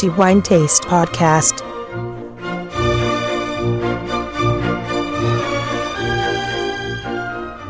the Wine Taste Podcast.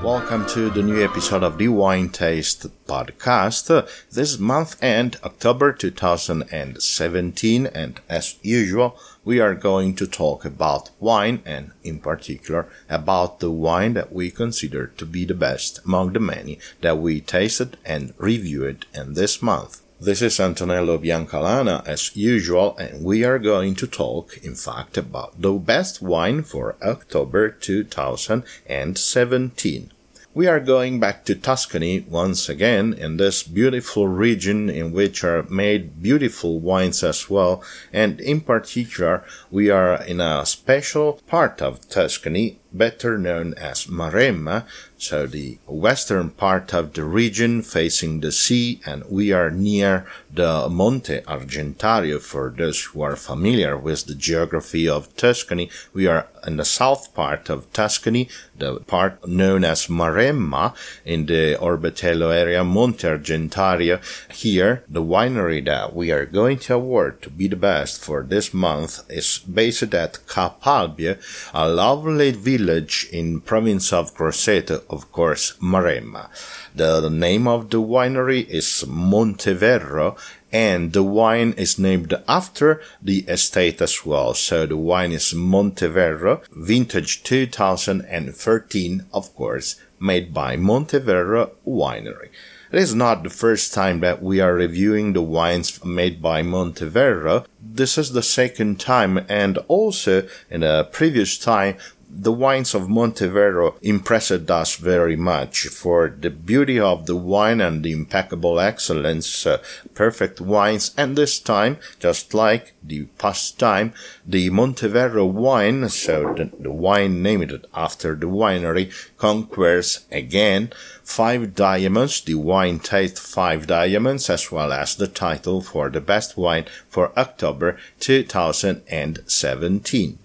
Welcome to the new episode of the Wine Taste Podcast. This month end, October 2017, and as usual, we are going to talk about wine and in particular about the wine that we consider to be the best among the many that we tasted and reviewed in this month. This is Antonello Biancalana as usual, and we are going to talk, in fact, about the best wine for October 2017. We are going back to Tuscany once again in this beautiful region in which are made beautiful wines as well. And in particular, we are in a special part of Tuscany better known as Maremma, so the western part of the region facing the sea, and we are near the Monte Argentario for those who are familiar with the geography of Tuscany. We are in the south part of Tuscany, the part known as Maremma in the Orbetello area, Monte Argentario. Here, the winery that we are going to award to be the best for this month is based at Capalbio, a lovely village village in province of Grosseto, of course, Maremma. The, name of the winery is Monteverro and the wine is named after the estate as well. So the wine is Monteverro, vintage 2013, of course, made by Monteverro Winery. It is not the first time that we are reviewing the wines made by Monteverro. This is the second time and also in a previous time the wines of Monteverro impressed us very much for the beauty of the wine and the impeccable excellence, uh, perfect wines, and this time, just like the past time, the Monteverro wine, so the, the wine named after the winery, conquers again five diamonds, the wine taste five diamonds, as well as the title for the best wine for October 2017.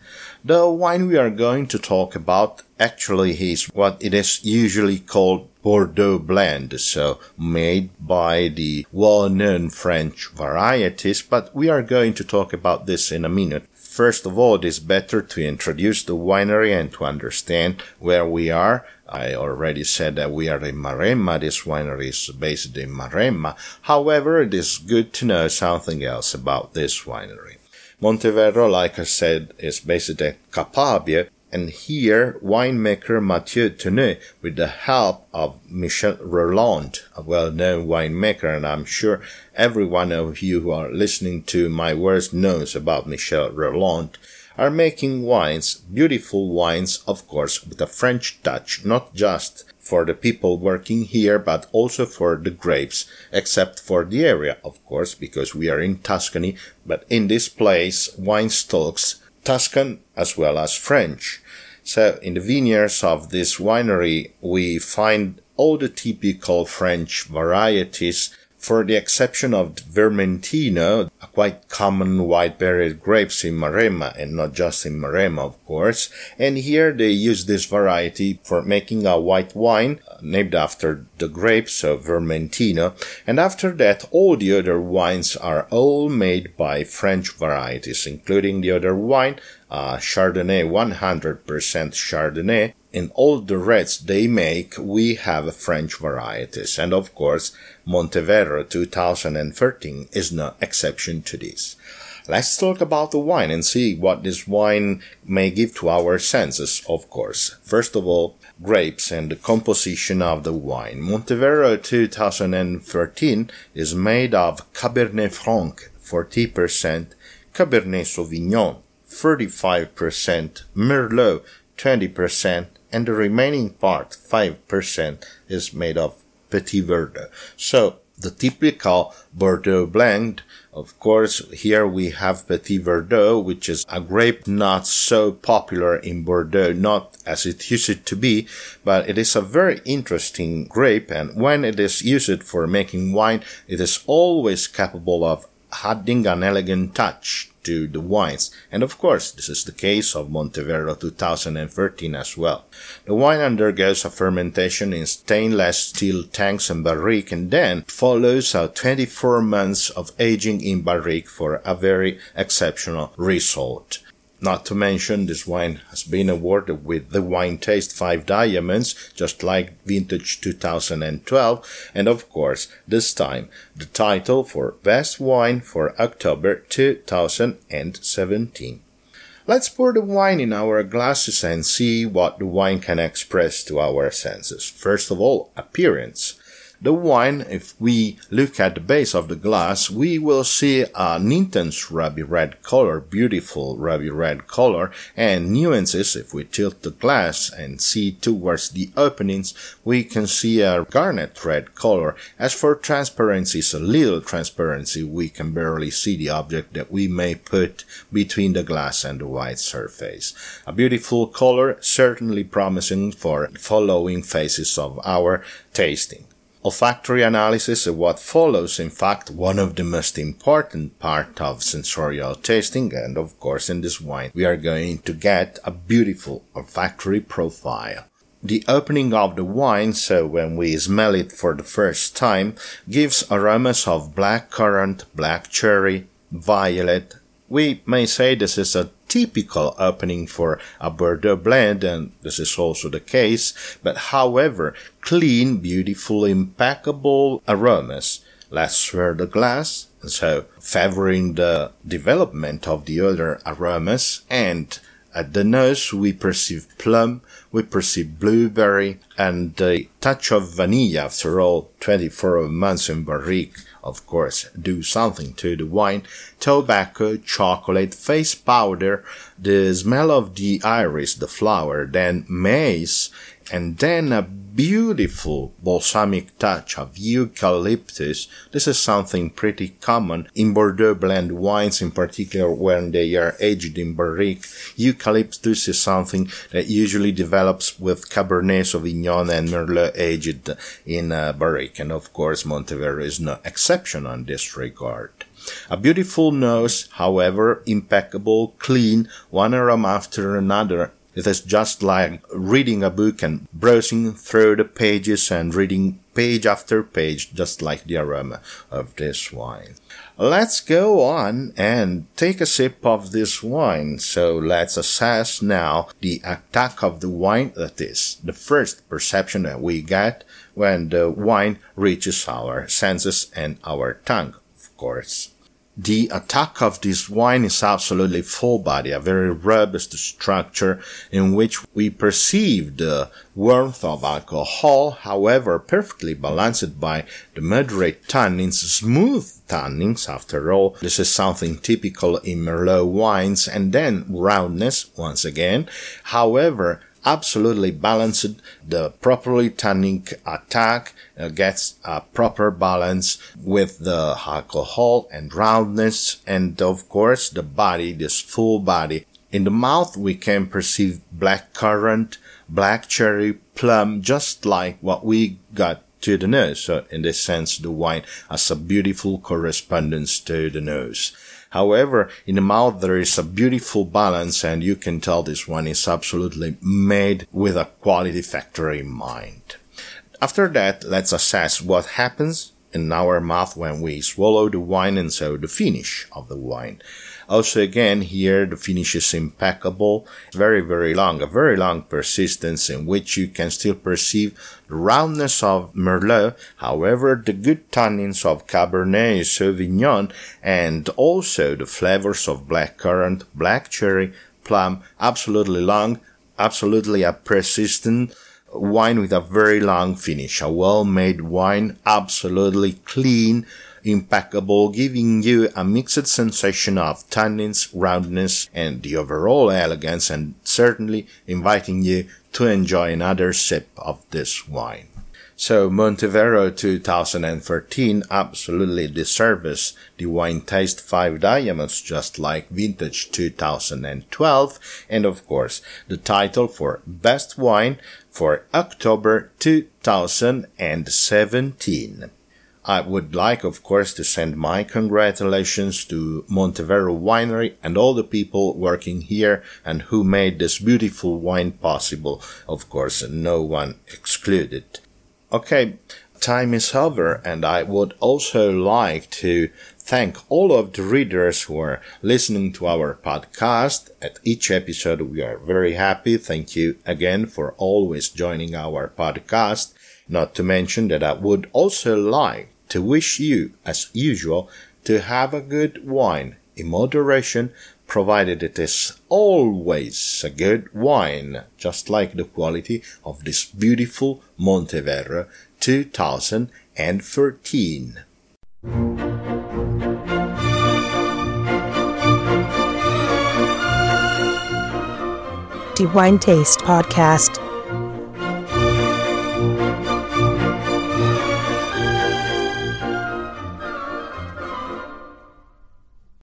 The wine we are going to talk about actually is what it is usually called Bordeaux blend, so made by the well-known French varieties, but we are going to talk about this in a minute. First of all, it is better to introduce the winery and to understand where we are. I already said that we are in Maremma. This winery is based in Maremma. However, it is good to know something else about this winery. Monteverro, like I said, is based at Capalbio, and here winemaker Mathieu Theneux, with the help of Michel Rolland, a well-known winemaker, and I'm sure every one of you who are listening to my words knows about Michel Rolland, are making wines, beautiful wines, of course, with a French touch, not just for the people working here, but also for the grapes, except for the area, of course, because we are in Tuscany, but in this place, wine stalks Tuscan as well as French. So in the vineyards of this winery, we find all the typical French varieties for the exception of Vermentino, a quite common white-berried grapes in Maremma, and not just in Maremma, of course. And here they use this variety for making a white wine uh, named after the grapes, of Vermentino. And after that, all the other wines are all made by French varieties, including the other wine, uh, Chardonnay, 100% Chardonnay, in all the reds they make, we have French varieties. And of course, Monteverro 2013 is no exception to this. Let's talk about the wine and see what this wine may give to our senses, of course. First of all, grapes and the composition of the wine. Monteverro 2013 is made of Cabernet Franc 40%, Cabernet Sauvignon 35%, Merlot 20%, and the remaining part, 5%, is made of Petit Verdot. So, the typical Bordeaux blend, of course, here we have Petit Verdot, which is a grape not so popular in Bordeaux, not as it used to be, but it is a very interesting grape, and when it is used for making wine, it is always capable of adding an elegant touch to the wines. And of course, this is the case of Monteverro 2013 as well. The wine undergoes a fermentation in stainless steel tanks and barrique and then follows a 24 months of aging in barrique for a very exceptional result. Not to mention, this wine has been awarded with the Wine Taste 5 Diamonds, just like Vintage 2012, and of course, this time, the title for Best Wine for October 2017. Let's pour the wine in our glasses and see what the wine can express to our senses. First of all, appearance. The wine, if we look at the base of the glass, we will see an intense ruby red color, beautiful ruby red color, and nuances. If we tilt the glass and see towards the openings, we can see a garnet red color. As for transparency, it's a little transparency. We can barely see the object that we may put between the glass and the white surface. A beautiful color, certainly promising for following phases of our tasting. Olfactory analysis is what follows, in fact, one of the most important part of sensorial tasting, and of course in this wine we are going to get a beautiful olfactory profile. The opening of the wine, so when we smell it for the first time, gives aromas of black currant, black cherry, violet. We may say this is a typical opening for a Bordeaux blend, and this is also the case, but however, clean, beautiful, impeccable aromas. Let's swirl the glass, and so favoring the development of the other aromas, and at the nose we perceive plum, we perceive blueberry, and a touch of vanilla after all. 24 months in barrique. Of course, do something to the wine, tobacco, chocolate, face powder, the smell of the iris, the flower, then maize, and then a beautiful balsamic touch of eucalyptus. This is something pretty common in Bordeaux blend wines, in particular when they are aged in barrique. Eucalyptus is something that usually develops with Cabernet Sauvignon and Merlot aged in uh, barrique, and of course Monteverro is no exception on this regard. A beautiful nose, however, impeccable, clean, one aroma after another, it is just like reading a book and browsing through the pages and reading page after page, just like the aroma of this wine. Let's go on and take a sip of this wine. So let's assess now the attack of the wine. That is the first perception that we get when the wine reaches our senses and our tongue, of course. The attack of this wine is absolutely full body, a very robust structure in which we perceive the warmth of alcohol, however perfectly balanced by the moderate tannins, smooth tannins after all. This is something typical in Merlot wines and then roundness once again. However, absolutely balanced. The properly tannic attack uh, gets a proper balance with the alcohol and roundness and of course the body, this full body. In the mouth we can perceive black currant, black cherry, plum, just like what we got to the nose. So in this sense, the wine has a beautiful correspondence to the nose. However, in the mouth there is a beautiful balance and you can tell this one is absolutely made with a quality factor in mind. After that, let's assess what happens in our mouth when we swallow the wine and so the finish of the wine. Also again here the finish is impeccable, very very long, a very long persistence in which you can still perceive the roundness of Merlot, however the good tannins of Cabernet Sauvignon and also the flavors of blackcurrant, black cherry, plum, absolutely long, absolutely a persistent wine with a very long finish, a well-made wine, absolutely clean, impeccable, giving you a mixed sensation of tannins, roundness, and the overall elegance, and certainly inviting you to enjoy another sip of this wine. So Monteverro 2013 absolutely deserves the wine taste 5 diamonds just like vintage 2012 and of course the title for best wine for October 2017. I would like, of course, to send my congratulations to Monteverro Winery and all the people working here and who made this beautiful wine possible. Of course, no one excluded. Okay, time is over and I would also like to thank all of the readers who are listening to our podcast. At each episode, we are very happy. Thank you again for always joining our podcast. Not to mention that I would also like to wish you, as usual, to have a good wine in moderation, provided it is always a good wine, just like the quality of this beautiful Monteverro 2013. The Wine Taste Podcast.